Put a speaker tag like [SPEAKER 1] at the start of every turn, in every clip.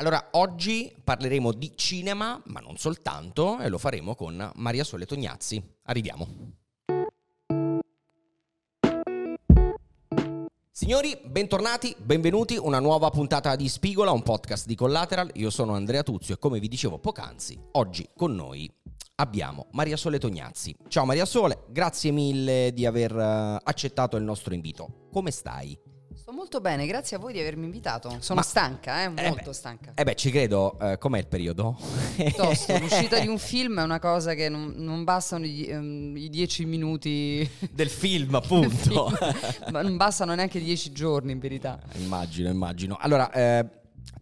[SPEAKER 1] Allora, oggi parleremo di cinema, ma non soltanto, e lo faremo con Maria Sole Tognazzi. Arriviamo. Signori, bentornati, benvenuti a una nuova puntata di Spigola, un podcast di Collateral. Io sono Andrea Tuzio e come vi dicevo poc'anzi, oggi con noi abbiamo Maria Sole Tognazzi. Ciao Maria Sole, grazie mille di aver eh, accettato il nostro invito. Come stai?
[SPEAKER 2] Molto bene, grazie a voi di avermi invitato. Sono Ma, stanca, eh, molto
[SPEAKER 1] beh,
[SPEAKER 2] stanca.
[SPEAKER 1] Eh beh, ci credo. Eh, com'è il periodo?
[SPEAKER 2] Piuttosto, l'uscita di un film è una cosa che non, non bastano i, um, i, dieci minuti...
[SPEAKER 1] Del film, appunto.
[SPEAKER 2] Ma non bastano neanche dieci giorni, in verità.
[SPEAKER 1] Immagino, immagino. Allora, eh,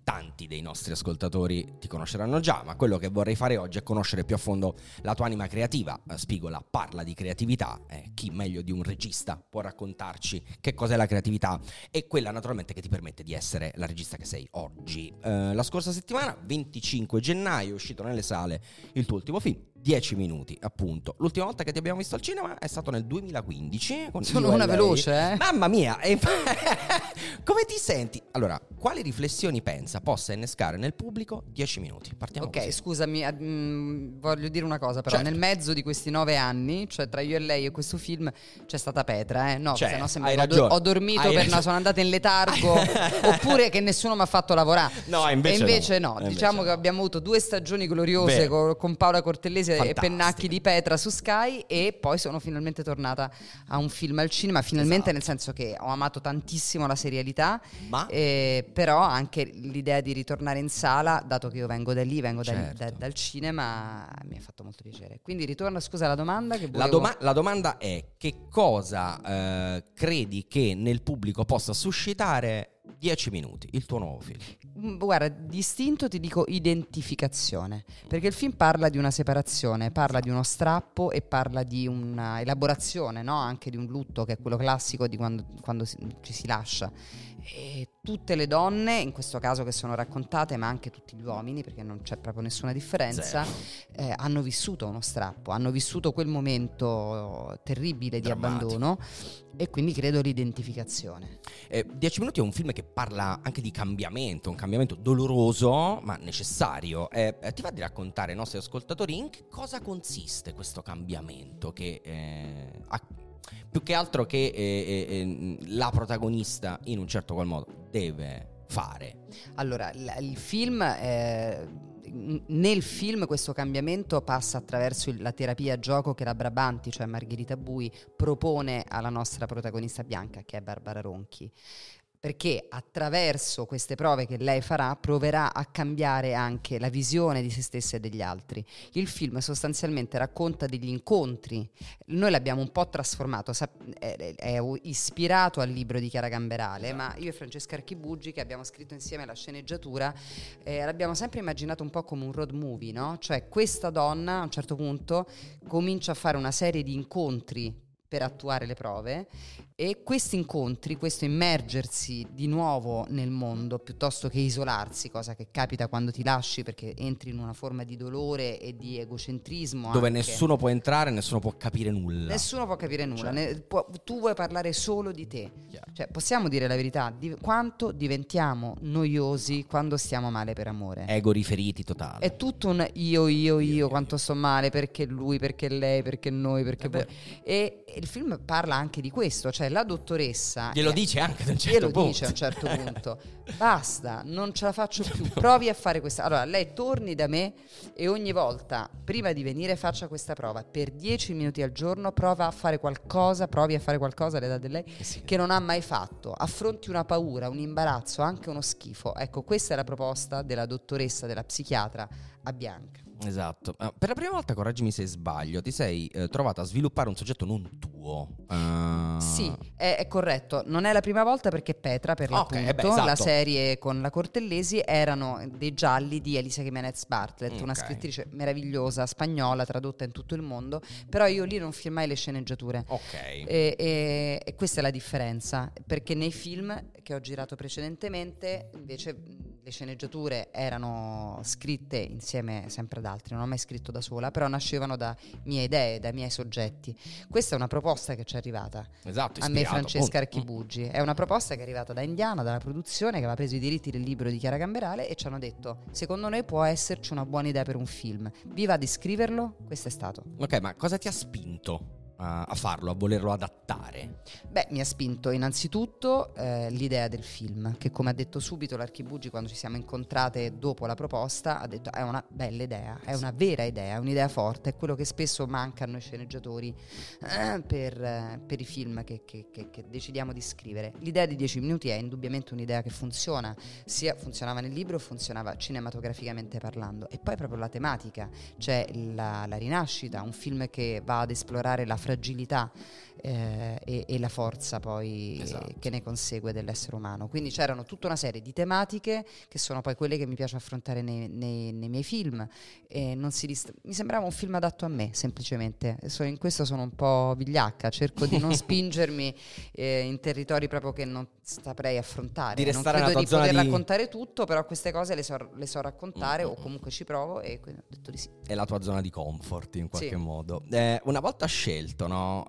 [SPEAKER 1] tanti dei nostri ascoltatori ti conosceranno già, ma quello che vorrei fare oggi è conoscere più a fondo la tua anima creativa. Eh, Spigola parla di creatività, eh, chi meglio di un regista può raccontarci che cos'è la creatività e quella naturalmente che ti permette di essere la regista che sei oggi. Eh, la scorsa settimana, 25 gennaio, è uscito nelle sale il tuo ultimo film, 10 minuti, appunto. L'ultima volta che ti abbiamo visto al cinema è stato nel 2015.
[SPEAKER 2] Sono una veloce, eh?
[SPEAKER 1] Mamma mia! Come ti senti? Allora, quali riflessioni pensa possa innescare nel pubblico 10 minuti? Partiamo
[SPEAKER 2] Ok,
[SPEAKER 1] così.
[SPEAKER 2] scusami, mh, mm, voglio dire una cosa, però. Certo. Nel mezzo di questi nove anni, cioè tra io e lei e questo film, c'è stata Petra, eh? No,
[SPEAKER 1] cioè,
[SPEAKER 2] se no
[SPEAKER 1] sembra
[SPEAKER 2] ho, do- ho, dormito hai per ragione. una, sono andata in letargo, oppure che nessuno mi ha fatto lavorare.
[SPEAKER 1] No, invece,
[SPEAKER 2] e invece
[SPEAKER 1] no.
[SPEAKER 2] no. Diciamo invece che abbiamo avuto due stagioni gloriose con, con Paola Cortellese Fantastica. E Pennacchi di Petra su Sky e poi sono finalmente tornata a un film al cinema, finalmente esatto. nel senso che ho amato tantissimo la serialità, eh, però anche l'idea di ritornare in sala, dato che io vengo da lì, vengo certo. da, da, dal cinema, mi ha fatto molto piacere. Quindi ritorno, scusa la domanda che volevo...
[SPEAKER 1] la, doma- la domanda è che cosa eh, credi che nel pubblico possa suscitare 10 minuti, il tuo nuovo film.
[SPEAKER 2] Mm, guarda, distinto ti dico identificazione, perché il film parla di una separazione, parla di uno strappo e parla di una elaborazione, no? anche di un lutto che è quello classico di quando, quando ci si lascia. E tutte le donne, in questo caso che sono raccontate, ma anche tutti gli uomini, perché non c'è proprio nessuna differenza, eh, hanno vissuto uno strappo, hanno vissuto quel momento terribile di
[SPEAKER 1] Drammatico.
[SPEAKER 2] abbandono e quindi credo l'identificazione.
[SPEAKER 1] Eh, Dieci minuti è un film che parla anche di cambiamento, un cambiamento doloroso ma necessario. Eh, eh ti va di raccontare ai nostri ascoltatori in che cosa consiste questo cambiamento che eh, ha più che altro che eh, eh, eh, la protagonista in un certo qual modo deve fare.
[SPEAKER 2] Allora, il film nel film questo cambiamento passa attraverso la terapia gioco che la Brabanti, cioè Margherita Bui, propone alla nostra protagonista bianca, che è Barbara Ronchi perché attraverso queste prove che lei farà proverà a cambiare anche la visione di se stessa e degli altri. Il film sostanzialmente racconta degli incontri, noi l'abbiamo un po' trasformato, è, ispirato al libro di Chiara Gamberale, ma io e Francesca Archibugi che abbiamo scritto insieme la sceneggiatura eh, l'abbiamo sempre immaginato un po' come un road movie, no? cioè questa donna a un certo punto comincia a fare una serie di incontri per attuare le prove e questi incontri, questo immergersi di nuovo nel mondo piuttosto che isolarsi, cosa che capita quando ti lasci perché entri in una forma di dolore e di egocentrismo.
[SPEAKER 1] Dove
[SPEAKER 2] anche.
[SPEAKER 1] nessuno può entrare, nessuno può capire nulla.
[SPEAKER 2] Nessuno può capire nulla, cioè. ne, può, tu vuoi parlare solo di te. Cioè, possiamo dire la verità, di, quanto diventiamo noiosi quando stiamo male per amore.
[SPEAKER 1] Ego riferiti totale.
[SPEAKER 2] È tutto un io, io, io, io quanto sto male, perché lui, perché lei, perché noi, perché voi. E il film parla anche di questo, cioè la dottoressa...
[SPEAKER 1] Glielo dice anche a un certo glielo punto.
[SPEAKER 2] dice a un certo punto. Basta, non ce la faccio più, provi a fare questa... Allora, lei torni da me e ogni volta, prima di venire, faccia questa prova. Per dieci minuti al giorno prova a fare qualcosa, provi a fare qualcosa all'età di lei sì. che non ha mai fatto. Affronti una paura, un imbarazzo, anche uno schifo. Ecco, questa è la proposta della dottoressa, della psichiatra a Bianca.
[SPEAKER 1] Esatto. Uh, per la prima volta, correggimi se sbaglio, ti sei uh, trovata a sviluppare un soggetto non tuo.
[SPEAKER 2] Uh... Sì, è, è, corretto. Non è la prima volta perché Petra, per l'appunto, okay, beh, esatto. la serie con la Cortellesi, erano dei gialli di Elisa Jimenez Bartlett, okay. una scrittrice meravigliosa, spagnola, tradotta in tutto il mondo. Però io lì non filmai le sceneggiature.
[SPEAKER 1] Ok.
[SPEAKER 2] E, e, e questa è la differenza, perché nei film che ho girato precedentemente, invece le sceneggiature erano scritte insieme sempre ad altri, non ho mai scritto da sola, però nascevano da mie idee, da miei soggetti. Questa è una proposta che ci è arrivata
[SPEAKER 1] Esatto,
[SPEAKER 2] a me. Francesca Archibugi. È una proposta che è arrivata da Indiana, dalla produzione, che aveva preso i diritti del libro di Chiara Gamberale e ci hanno detto, secondo noi può esserci una buona idea per un film. Vi va di scriverlo? Questo è stato.
[SPEAKER 1] Ok, ma cosa ti ha spinto a, farlo, a volerlo adattare?
[SPEAKER 2] Beh, mi ha spinto innanzitutto eh, l'idea del film, che come ha detto subito l'Archibugi quando ci siamo incontrate dopo la proposta, ha detto è una bella idea, è una vera idea, è un'idea forte, è quello che spesso manca a noi sceneggiatori eh, per, eh, per i film che, che- che- che decidiamo di scrivere. L'idea di 10 minuti è indubbiamente un'idea che funziona, sia funzionava nel libro, funzionava cinematograficamente parlando. E poi proprio la tematica, c'è la, la rinascita, un film che va ad esplorare la fragilità eh, e, e la forza poi
[SPEAKER 1] Esatto.
[SPEAKER 2] che ne consegue dell'essere umano. Quindi c'erano tutta una serie di tematiche che sono poi quelle che mi piace affrontare nei, nei- nei miei film. E non si dist- mi sembrava un film adatto a me, semplicemente. So- in questo sono un po' vigliacca, cerco di non spingermi eh, in territori proprio che non saprei affrontare.
[SPEAKER 1] Di
[SPEAKER 2] non credo di poter
[SPEAKER 1] di-
[SPEAKER 2] raccontare tutto, però queste cose le so, le so raccontare
[SPEAKER 1] Mm,
[SPEAKER 2] o
[SPEAKER 1] mm,
[SPEAKER 2] comunque ci provo e quindi ho detto di sì.
[SPEAKER 1] È la tua zona di comfort in qualche
[SPEAKER 2] Sì.
[SPEAKER 1] modo. Eh, una volta scelto, no?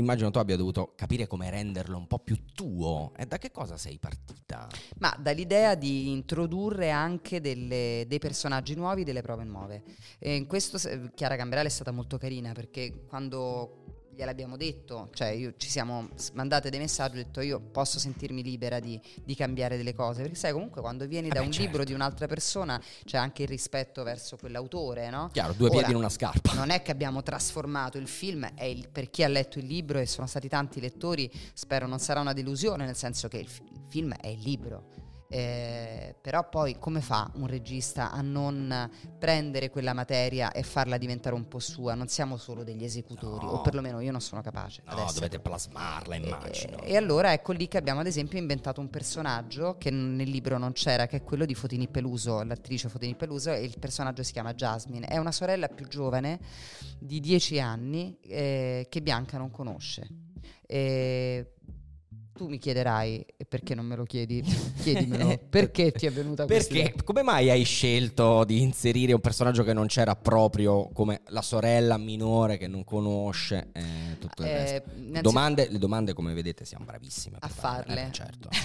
[SPEAKER 1] Immagino tu abbia dovuto capire come renderlo un po' più tuo. E da che cosa sei partita?
[SPEAKER 2] Ma dall'idea di introdurre anche delle- dei personaggi nuovi, delle prove nuove. E in questo Chiara Gamberale è stata molto carina perché quando gliel'abbiamo detto, cioè io- ci siamo mandate dei messaggi, ho detto io posso sentirmi libera di, di cambiare delle cose, perché sai comunque quando vieni
[SPEAKER 1] Eh
[SPEAKER 2] da
[SPEAKER 1] beh,
[SPEAKER 2] un
[SPEAKER 1] certo.
[SPEAKER 2] libro di un'altra persona c'è anche il rispetto verso quell'autore, no?
[SPEAKER 1] Chiaro, due
[SPEAKER 2] Ora,
[SPEAKER 1] piedi in una scarpa.
[SPEAKER 2] Non è che abbiamo trasformato il film, è il- per chi ha letto il libro e sono stati tanti lettori, spero non sarà una delusione, nel senso che il, fi- il film è il libro. Eh, però poi come fa un regista a non prendere quella materia e farla diventare un po' sua? Non siamo solo degli esecutori,
[SPEAKER 1] No.
[SPEAKER 2] o perlomeno io non sono capace.
[SPEAKER 1] No,
[SPEAKER 2] essere.
[SPEAKER 1] dovete plasmarla, immagino.
[SPEAKER 2] E, e allora ecco lì che abbiamo ad esempio inventato un personaggio che nel libro non c'era, che è quello di Fotini Peluso, l'attrice Fotini Peluso, e il personaggio si chiama Jasmine. È una sorella più giovane di 10 anni eh, che Bianca non conosce. E tu mi chiederai, e perché non me lo chiedi? Chiedimelo, perché ti è venuta questa
[SPEAKER 1] Perché?
[SPEAKER 2] idea?
[SPEAKER 1] Come mai hai scelto di inserire un personaggio che non c'era proprio come la sorella minore che non conosce eh, tutto il
[SPEAKER 2] Eh,
[SPEAKER 1] resto? Domande, le domande, come vedete, siamo bravissime
[SPEAKER 2] A
[SPEAKER 1] farle.
[SPEAKER 2] farle.
[SPEAKER 1] Eh, certo.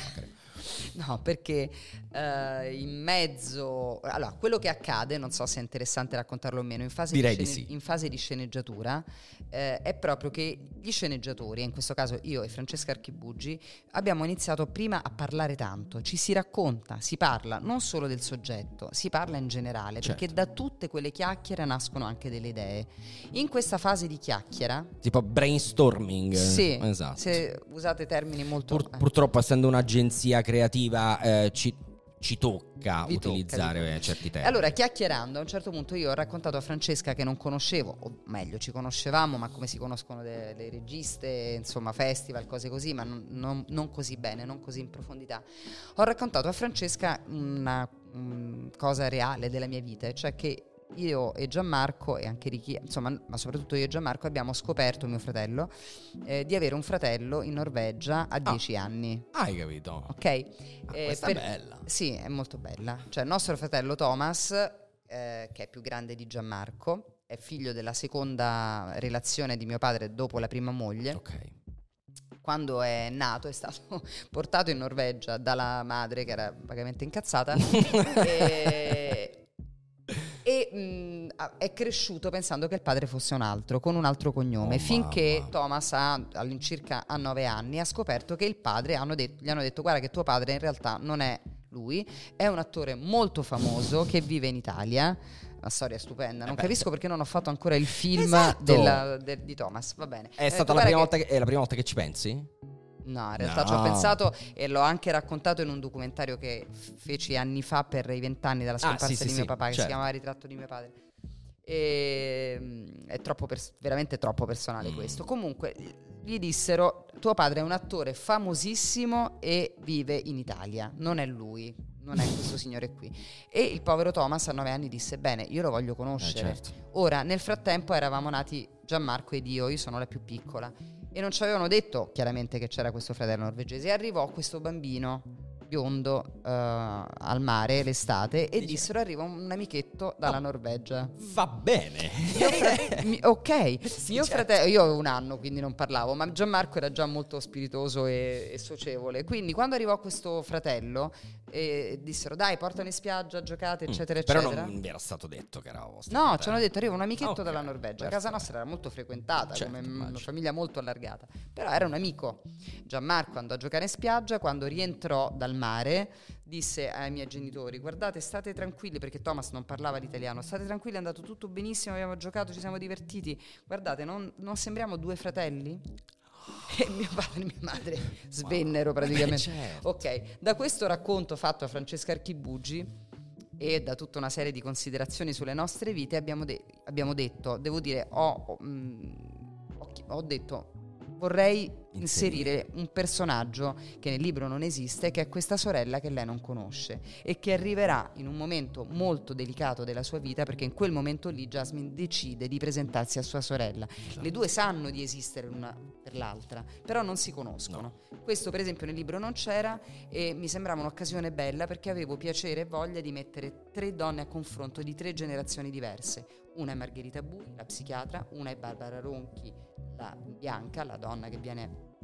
[SPEAKER 2] No, perché eh, in mezzo... Allora, quello che accade, non so se è interessante raccontarlo o meno, in fase,
[SPEAKER 1] Direi
[SPEAKER 2] di,
[SPEAKER 1] di sì.
[SPEAKER 2] in fase di sceneggiatura eh, è proprio che gli sceneggiatori, in questo caso io e Francesca Archibugi, abbiamo iniziato prima a parlare tanto, ci si racconta, si parla non solo del soggetto, si parla in generale, perché
[SPEAKER 1] Certo.
[SPEAKER 2] da tutte quelle chiacchiere nascono anche delle idee. In questa fase di chiacchiera,
[SPEAKER 1] Tipo brainstorming.
[SPEAKER 2] sì,
[SPEAKER 1] Esatto.
[SPEAKER 2] se usate termini molto...
[SPEAKER 1] Pur-
[SPEAKER 2] eh.
[SPEAKER 1] purtroppo, essendo un'agenzia creativa, eh, ci, ci tocca
[SPEAKER 2] Vi
[SPEAKER 1] utilizzare
[SPEAKER 2] tocca.
[SPEAKER 1] certi termini.
[SPEAKER 2] Allora, chiacchierando, a un certo punto io ho raccontato a Francesca che non conoscevo, o meglio, ci conoscevamo, ma come si conoscono le, le registe, insomma, festival, cose così, ma non, non- non così bene, non così in profondità. Ho raccontato a Francesca una mm, cosa reale della mia vita, cioè che io e Gianmarco e anche Ricky, insomma, ma soprattutto io e Gianmarco abbiamo scoperto, mio fratello, eh, di avere un fratello in Norvegia a 10 anni.
[SPEAKER 1] Hai capito?
[SPEAKER 2] Ok?
[SPEAKER 1] Ah,
[SPEAKER 2] Eh,
[SPEAKER 1] questa
[SPEAKER 2] per-
[SPEAKER 1] è bella.
[SPEAKER 2] sì, è molto bella. Cioè, il nostro fratello Thomas, eh, che è più grande di Gianmarco, è figlio della seconda relazione di mio padre dopo la prima moglie.
[SPEAKER 1] Ok.
[SPEAKER 2] Quando è nato è stato portato in Norvegia dalla madre che era vagamente incazzata e, e, mh, ha- è cresciuto pensando che il padre fosse un altro, con un altro cognome,
[SPEAKER 1] Oh,
[SPEAKER 2] finché
[SPEAKER 1] mamma.
[SPEAKER 2] Thomas ha, all'incirca a nove anni ha scoperto che il padre, hanno det- gli hanno detto guarda che tuo padre in realtà non è lui, è un attore molto famoso che vive in Italia. Una storia stupenda, non
[SPEAKER 1] Eh
[SPEAKER 2] capisco perché non ho fatto ancora il film
[SPEAKER 1] Esatto.
[SPEAKER 2] della- de- di Thomas. Va bene.
[SPEAKER 1] È
[SPEAKER 2] Ha
[SPEAKER 1] stata la
[SPEAKER 2] "Guarda
[SPEAKER 1] prima,
[SPEAKER 2] che-
[SPEAKER 1] volta che, è la prima volta che ci pensi?
[SPEAKER 2] No, in realtà ci
[SPEAKER 1] No.
[SPEAKER 2] ho pensato e l'ho anche raccontato in un documentario che feci anni fa per i vent'anni dalla scomparsa
[SPEAKER 1] Ah, sì, sì,
[SPEAKER 2] di mio
[SPEAKER 1] sì,
[SPEAKER 2] papà, che
[SPEAKER 1] certo.
[SPEAKER 2] si chiamava Ritratto di mio padre. E, mm, è troppo pers- veramente troppo personale
[SPEAKER 1] Mm.
[SPEAKER 2] questo. Comunque, gli dissero: Tuo padre è un attore famosissimo e vive in Italia. Non è lui, non è questo signore qui. E il povero Thomas a nove anni disse: Bene, io lo voglio
[SPEAKER 1] Eh,
[SPEAKER 2] conoscere.
[SPEAKER 1] certo.
[SPEAKER 2] Ora, nel frattempo eravamo nati Gianmarco ed io, io sono la più piccola, e non ci avevano detto chiaramente che c'era questo fratello norvegese. E arrivò questo bambino biondo uh, al mare l'estate e Dice. dissero arriva un amichetto dalla oh, Norvegia.
[SPEAKER 1] Va bene.
[SPEAKER 2] Frate- mi, ok, sì, mio certo. fratello, io avevo un anno quindi non parlavo, ma Gianmarco era già molto spiritoso e, e socievole. Quindi quando arrivò questo fratello e dissero dai portano in spiaggia, giocate eccetera mm, eccetera.
[SPEAKER 1] Però non vi era stato detto che era vostro.
[SPEAKER 2] No, ci hanno detto arriva un amichetto okay, dalla Norvegia. Casa nostra era molto frequentata, certo, come immagino. una famiglia molto allargata. Però era un amico. Gianmarco andò a giocare in spiaggia, quando rientrò dal mare disse ai miei genitori guardate state tranquilli perché Thomas non parlava l'italiano state tranquilli è andato tutto benissimo abbiamo giocato ci siamo divertiti guardate non, non sembriamo due fratelli e mio padre e mia madre svennero wow. praticamente. Certo. Ok, da questo racconto fatto a Francesca Archibugi e da tutta una serie di considerazioni sulle nostre vite abbiamo, de- abbiamo detto, devo dire, ho, ho, mm, ho, ho detto vorrei inserire un personaggio che nel libro non esiste, che è questa sorella che lei non conosce e che arriverà in un momento molto delicato della sua vita perché in quel momento lì Jasmine decide di presentarsi a sua sorella. Esatto. Le due sanno di esistere l'una per l'altra, però non si conoscono. No. Questo per esempio nel libro non c'era e mi sembrava un'occasione bella perché avevo piacere e voglia di mettere tre donne a confronto di tre generazioni diverse. Una è Margherita Bui, la psichiatra, una è Barbara Ronchi, la bianca, la donna che viene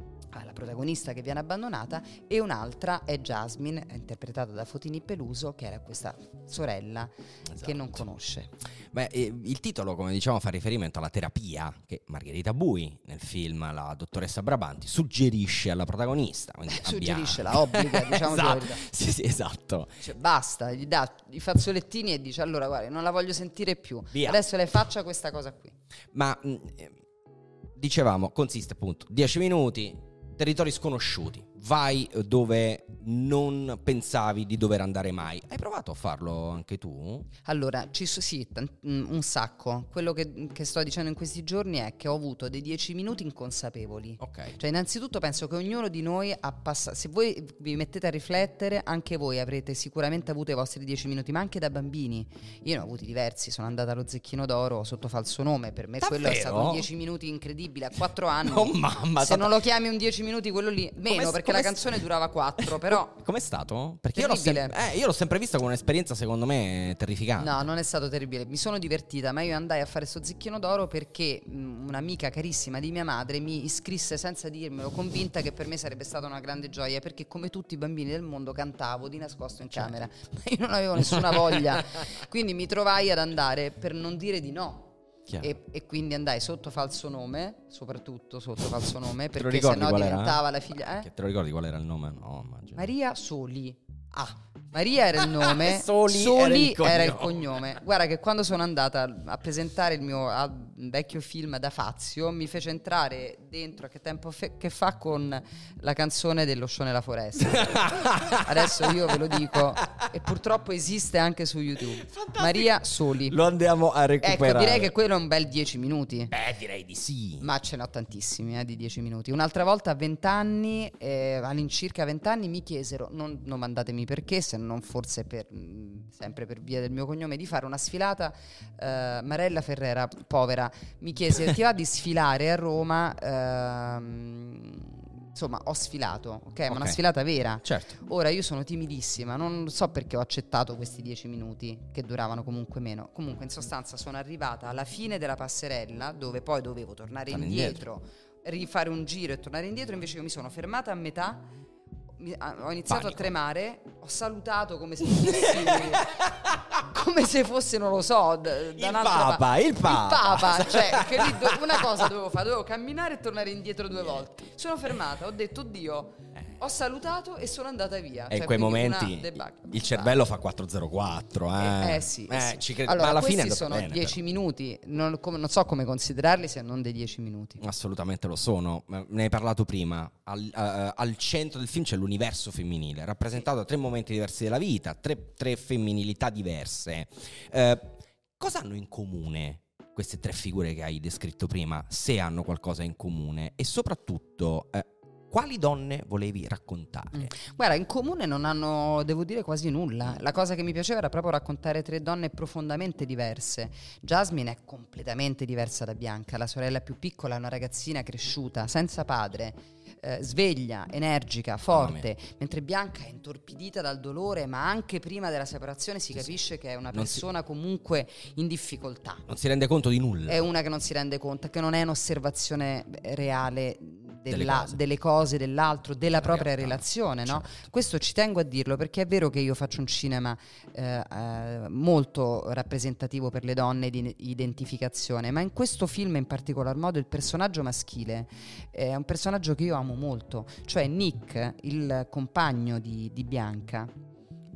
[SPEAKER 2] la protagonista che viene abbandonata e un'altra è Jasmine, interpretata da Fotini Peluso, che era questa sorella esatto. che non conosce.
[SPEAKER 1] Beh, il titolo, come diciamo, fa riferimento alla terapia che Margherita Bui nel film, la dottoressa Brabanti, suggerisce alla protagonista.
[SPEAKER 2] suggerisce, la obbliga, diciamo
[SPEAKER 1] esatto. Sì, sì, esatto.
[SPEAKER 2] Cioè, basta, gli dà i fazzolettini e dice allora guarda, non la voglio sentire più. Via. Adesso le faccia questa cosa qui.
[SPEAKER 1] Ma... Mh, dicevamo, consiste appunto 10 minuti, territori sconosciuti vai dove non pensavi di dover andare mai. Hai provato a farlo anche tu?
[SPEAKER 2] Allora, ci so, sì, mm, un sacco. Quello che, che, sto dicendo in questi giorni è che ho avuto dei dieci minuti inconsapevoli.
[SPEAKER 1] Ok.
[SPEAKER 2] Cioè, innanzitutto penso che ognuno di noi ha passato. Se voi vi mettete a riflettere, anche voi avrete sicuramente avuto i vostri dieci minuti, ma anche da bambini. Io ne ho avuti diversi. Sono andata allo Zecchino d'Oro sotto falso nome. Per me
[SPEAKER 1] Davvero?
[SPEAKER 2] quello è stato un dieci minuti incredibile. A quattro anni.
[SPEAKER 1] Oh, mamma.
[SPEAKER 2] Se non lo chiami un dieci minuti, quello lì. Meno, perché la canzone durava 4, però...
[SPEAKER 1] Com'è stato? Perché io l'ho, sem- eh, io l'ho, sempre vista come un'esperienza, secondo me, terrificante.
[SPEAKER 2] No, non è stato terribile. Mi sono divertita, ma io andai a fare sto zicchino d'oro perché mh, un'amica carissima di mia madre mi iscrisse senza dirmelo, convinta che per me sarebbe stata una grande gioia, perché come tutti i bambini del mondo cantavo di nascosto in certo. camera, ma io non avevo nessuna voglia. Quindi mi trovai ad andare per non dire di no. E, e, quindi andai sotto falso nome, soprattutto sotto falso nome, perché sennò diventava la figlia.
[SPEAKER 1] Eh? Te lo ricordi qual era il nome? No,
[SPEAKER 2] Maria Soli. Ah. Maria era il nome, Soli, Soli era, il era, il cognome. Guarda che quando sono andata a presentare il mio vecchio film da Fazio, mi fece entrare dentro a che tempo fe- che fa con la canzone dello show nella foresta. Adesso io ve lo dico e purtroppo esiste anche su YouTube. Fantastico. Maria Soli.
[SPEAKER 1] Lo andiamo a recuperare.
[SPEAKER 2] Ecco, direi che quello è un bel 10 minuti.
[SPEAKER 1] Beh, direi di sì.
[SPEAKER 2] Ma ce ne ho tantissimi eh, di 10 minuti. Un'altra volta a 20 anni, eh, all'incirca 20 anni, mi chiesero, non, non mandatemi perché, se non forse per, sempre per via del mio cognome, di fare una sfilata. Eh, Marella Ferrera, povera, mi chiese: Ti va di sfilare a Roma? Ehm, insomma, ho sfilato, ok? okay. Ma una sfilata vera.
[SPEAKER 1] Certo.
[SPEAKER 2] Ora io sono timidissima, non so perché ho accettato questi dieci minuti, che duravano comunque meno. Comunque, in sostanza, sono arrivata alla fine della passerella, dove poi dovevo tornare indietro, indietro, rifare un giro e tornare indietro. Invece, io mi sono fermata a metà ho iniziato Panico. a tremare, ho salutato come se fossi, come se fosse, non lo so, d-
[SPEAKER 1] il, papa, pa- il Papa,
[SPEAKER 2] il Papa, cioè che lì do- una cosa dovevo fare, dovevo camminare e tornare indietro due volte. Sono fermata, ho detto Dio, ho salutato e sono andata via.
[SPEAKER 1] E cioè, in quei momenti il cervello fa 404. Eh,
[SPEAKER 2] eh, eh sì. Eh, sì. Ci cre- allora, ma alla fine sono 10 minuti, non, come, non, so come considerarli se non dei 10 minuti.
[SPEAKER 1] Assolutamente lo sono. Ne hai parlato prima. Al, uh, al, centro del film c'è l'universo femminile, rappresentato da tre momenti diversi della vita, tre, tre femminilità diverse. Uh, cosa hanno in comune queste tre figure che hai descritto prima, se hanno qualcosa in comune? E soprattutto... Uh, quali donne volevi raccontare? Mm.
[SPEAKER 2] Guarda, in comune non hanno, devo dire, quasi nulla. La cosa che mi piaceva era proprio raccontare tre donne profondamente diverse. Jasmine è completamente diversa da Bianca, la sorella più piccola è una ragazzina cresciuta, senza padre eh, sveglia, energica, forte, mentre Bianca è intorpidita dal dolore, ma anche prima della separazione si capisce che è una persona si... comunque in difficoltà.
[SPEAKER 1] Non si rende conto di nulla.
[SPEAKER 2] È una che non si rende conto, che non è un'osservazione reale della, delle, cose. delle, cose. dell'altro, della La propria realtà. relazione. No? Certo. Questo ci tengo a dirlo perché è vero che io faccio un cinema eh, eh, molto rappresentativo per le donne di identificazione, ma in questo film in particolar modo il personaggio maschile è un personaggio che io amo molto, cioè Nick, il compagno di, di Bianca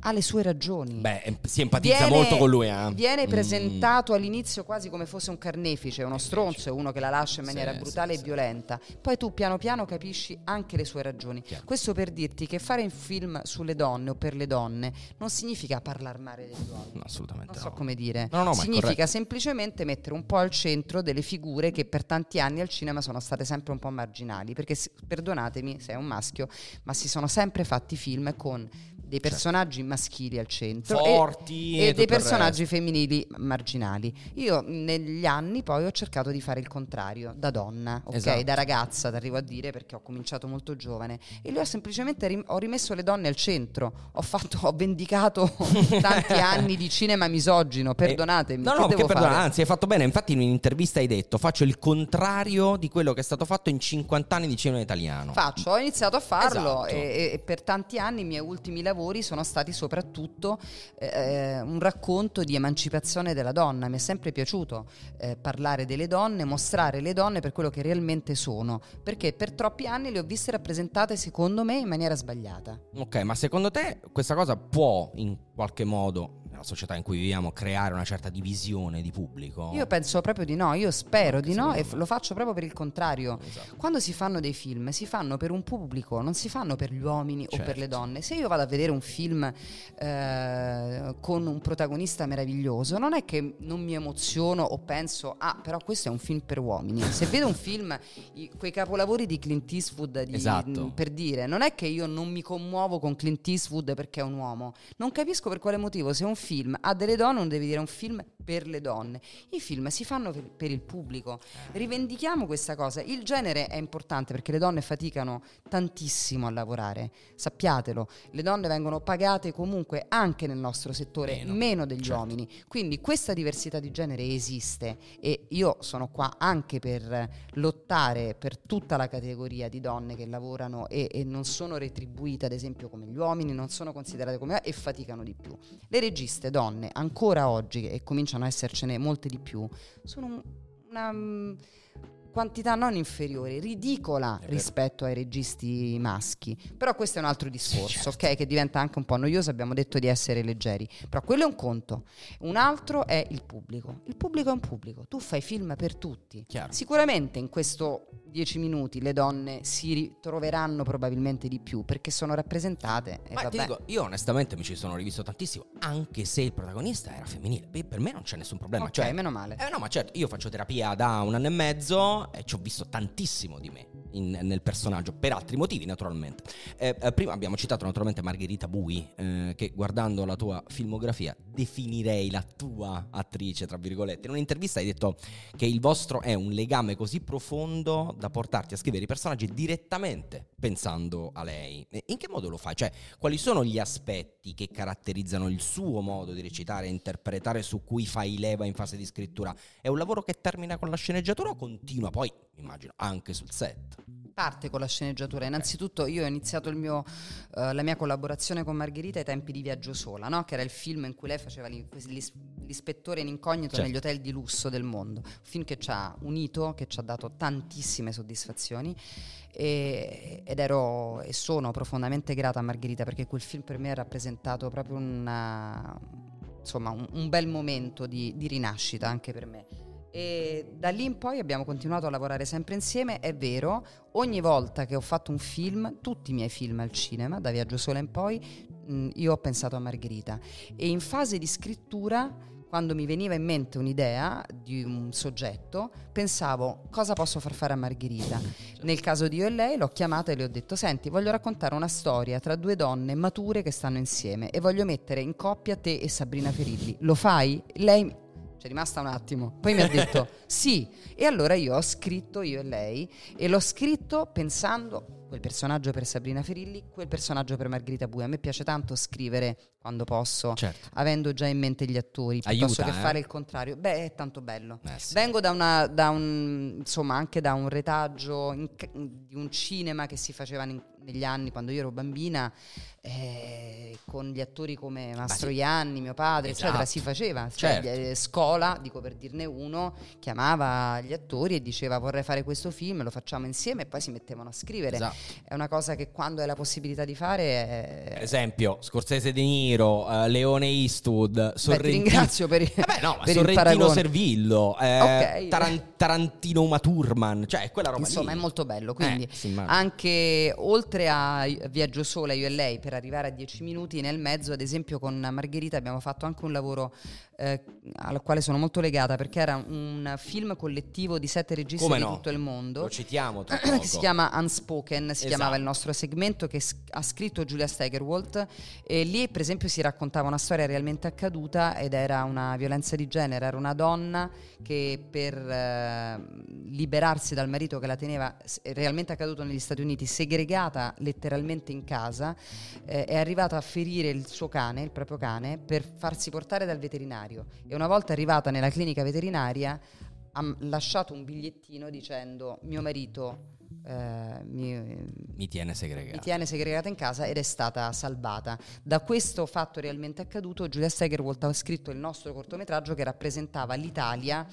[SPEAKER 2] ha le sue ragioni.
[SPEAKER 1] Beh, si empatizza viene, molto con lui. Eh?
[SPEAKER 2] Viene mm. presentato all'inizio quasi come fosse un carnefice, uno stronzo, uno che la lascia in maniera sì, brutale sì, e sì. violenta. Poi tu piano piano capisci anche le sue ragioni. Chiaro. Questo per dirti che fare un film sulle donne o per le donne non significa parlare male delle donne.
[SPEAKER 1] No, assolutamente.
[SPEAKER 2] Non so
[SPEAKER 1] no.
[SPEAKER 2] come dire.
[SPEAKER 1] No, no,
[SPEAKER 2] significa semplicemente mettere un po' al centro delle figure che per tanti anni al cinema sono state sempre un po' marginali. Perché perdonatemi se è un maschio, ma si sono sempre fatti film con dei certo. personaggi certo. maschili al centro
[SPEAKER 1] Forti
[SPEAKER 2] e, e dei personaggi femminili marginali. Io negli anni poi ho cercato di fare il contrario, da donna, ok? Esatto. Da ragazza, arrivo a dire perché ho cominciato molto giovane e lui ha semplicemente rim- ho rimesso le donne al centro. Ho fatto ho vendicato tanti anni di cinema misogino, perdonatemi.
[SPEAKER 1] no, no, che, che perdona, anzi, hai fatto bene. Infatti in un'intervista hai detto "Faccio il contrario di quello che è stato fatto in 50 anni di cinema italiano".
[SPEAKER 2] Faccio, ho iniziato a farlo esatto. e, e per tanti anni i miei ultimi lavori lavori sono stati soprattutto eh, un racconto di emancipazione della donna. Mi è sempre piaciuto eh, parlare delle donne, mostrare le donne per quello che realmente sono, perché per troppi anni le ho viste rappresentate secondo me in maniera sbagliata.
[SPEAKER 1] Ok, ma secondo te questa cosa può in qualche modo nella società in cui viviamo creare una certa divisione di pubblico?
[SPEAKER 2] Io penso proprio di no, io spero Anche di no e f- lo faccio proprio per il contrario. Esatto. Quando si fanno dei film si fanno per un pubblico, non si fanno per gli uomini certo. o per le certo. donne. Se io vado a vedere un film eh, con un protagonista meraviglioso, non è che non mi emoziono o penso, ah però questo è un film per uomini. Se vedo un film, i, quei capolavori di Clint Eastwood, di, esatto. per dire, non è che io non mi commuovo con Clint Eastwood perché è un uomo. Non capisco per quale motivo se un film film ha delle donne non devi dire un film per le donne. I film si fanno per, per, il pubblico. Rivendichiamo questa cosa. Il genere è importante perché le donne faticano tantissimo a lavorare. Sappiatelo, le donne vengono pagate comunque anche nel nostro settore meno, meno degli certo. uomini. Quindi questa diversità di genere esiste e io sono qua anche per lottare per tutta la categoria di donne che lavorano e, e non sono retribuite ad esempio come gli uomini, non sono considerate come e faticano di più. Le registe donne ancora oggi e cominciano cominciano a essercene molte di più, sono una mm, quantità non inferiore, ridicola rispetto ai registi maschi. Però questo è un altro discorso, certo. ok? Che diventa anche un po' noioso, abbiamo detto di essere leggeri. Però quello è un conto. Un altro è il pubblico. Il pubblico è un pubblico. Tu fai film per tutti.
[SPEAKER 1] Chiaro.
[SPEAKER 2] Sicuramente in questo dieci minuti le donne si ritroveranno probabilmente di più perché sono rappresentate.
[SPEAKER 1] Ma ti dico, io onestamente mi ci sono rivisto tantissimo, anche se il protagonista era femminile. Beh, per me non c'è nessun problema.
[SPEAKER 2] Ok,
[SPEAKER 1] cioè,
[SPEAKER 2] meno male.
[SPEAKER 1] Eh no, ma certo, io faccio terapia da un anno e mezzo e ci ho visto tantissimo di me in, nel personaggio, per altri motivi naturalmente. Eh, eh, prima abbiamo citato naturalmente Margherita Bui, eh, che guardando la tua filmografia definirei la tua attrice, tra virgolette. In un'intervista hai detto che il vostro è un legame così profondo da portarti a scrivere i personaggi direttamente pensando a lei. In che modo lo fai? Cioè, quali sono gli aspetti che caratterizzano il suo modo di recitare e interpretare su cui fai leva in fase di scrittura? È un lavoro che termina con la sceneggiatura o continua poi, immagino, anche sul set?
[SPEAKER 2] parte con la sceneggiatura. Innanzitutto io ho iniziato mio, uh, la mia collaborazione con Margherita ai tempi di Viaggio Sola, no? che era il film in cui lei faceva l'ispettore in incognito certo. negli hotel di lusso del mondo. Un film che ci ha unito, che ci ha dato tantissime soddisfazioni e, ed ero e sono profondamente grata a Margherita perché quel film per me ha rappresentato proprio una, insomma, un, un bel momento di, di rinascita anche per me e da lì in poi abbiamo continuato a lavorare sempre insieme, è vero, ogni volta che ho fatto un film, tutti i miei film al cinema, da Viaggio Sole in poi, mh, io ho pensato a Margherita e in fase di scrittura quando mi veniva in mente un'idea di un soggetto, pensavo cosa posso far fare a Margherita. Nel caso di io e lei l'ho chiamata e le ho detto senti voglio raccontare una storia tra due donne mature che stanno insieme e voglio mettere in coppia te e Sabrina Ferilli. Lo fai? Lei c'è rimasta un attimo. Poi mi ha detto sì. E allora io ho scritto io e lei e l'ho scritto pensando quel personaggio per Sabrina Ferilli, quel personaggio per Margherita Bui. A me piace tanto scrivere quando posso,
[SPEAKER 1] Certo.
[SPEAKER 2] avendo già in mente gli attori, piuttosto
[SPEAKER 1] Aiuta,
[SPEAKER 2] che
[SPEAKER 1] eh?
[SPEAKER 2] fare il contrario. Beh, è tanto bello.
[SPEAKER 1] Eh, sì.
[SPEAKER 2] Vengo da, una, da un, insomma, anche da un retaggio in- di un cinema che si faceva in- negli anni quando io ero bambina, eh, con gli attori come Mastroianni, mio padre, eccetera,
[SPEAKER 1] Esatto.
[SPEAKER 2] si faceva. Cioè,
[SPEAKER 1] Certo.
[SPEAKER 2] eh, scuola, dico per dirne uno, chiamava gli attori e diceva vorrei fare questo film, lo facciamo insieme e poi si mettevano a scrivere.
[SPEAKER 1] Esatto.
[SPEAKER 2] È una cosa che quando hai la possibilità di fare...
[SPEAKER 1] Per
[SPEAKER 2] È...
[SPEAKER 1] esempio, Scorsese De Niro, eh, Leone Eastwood,
[SPEAKER 2] Beh, ti
[SPEAKER 1] Sorrentino.
[SPEAKER 2] ringrazio per il,
[SPEAKER 1] Vabbè, no, ma
[SPEAKER 2] per
[SPEAKER 1] Sorrentino. Servillo, eh,
[SPEAKER 2] Ok.
[SPEAKER 1] Taran- Tarantino Uma Thurman, cioè quella roba
[SPEAKER 2] Insomma,
[SPEAKER 1] lì.
[SPEAKER 2] è molto bello. Quindi,
[SPEAKER 1] Eh, sì, immagino.
[SPEAKER 2] anche oltre a Viaggio sola, io e lei, per arrivare a 10 minuti, nel mezzo, ad esempio, con Margherita abbiamo fatto anche un lavoro eh, al quale sono molto legata perché era un film collettivo di sette registi
[SPEAKER 1] Come
[SPEAKER 2] di
[SPEAKER 1] no?
[SPEAKER 2] tutto il mondo.
[SPEAKER 1] Lo citiamo
[SPEAKER 2] che si chiama Unspoken, si
[SPEAKER 1] Esatto.
[SPEAKER 2] chiamava il nostro segmento che ha scritto Giulia Steigerwald e lì per esempio si raccontava una storia realmente accaduta ed era una violenza di genere, era una donna che per eh, liberarsi dal marito che la teneva realmente accaduto negli Stati Uniti, segregata letteralmente in casa, eh, è arrivata a ferire il suo cane, il proprio cane, per farsi portare dal veterinario. E una volta arrivata nella clinica veterinaria ha lasciato un bigliettino dicendo mio marito eh, mi,
[SPEAKER 1] Mi tiene
[SPEAKER 2] mi tiene segregata in casa ed è stata salvata. Da questo fatto realmente accaduto, Giulia Steigerwald ha scritto il nostro cortometraggio che rappresentava l'Italia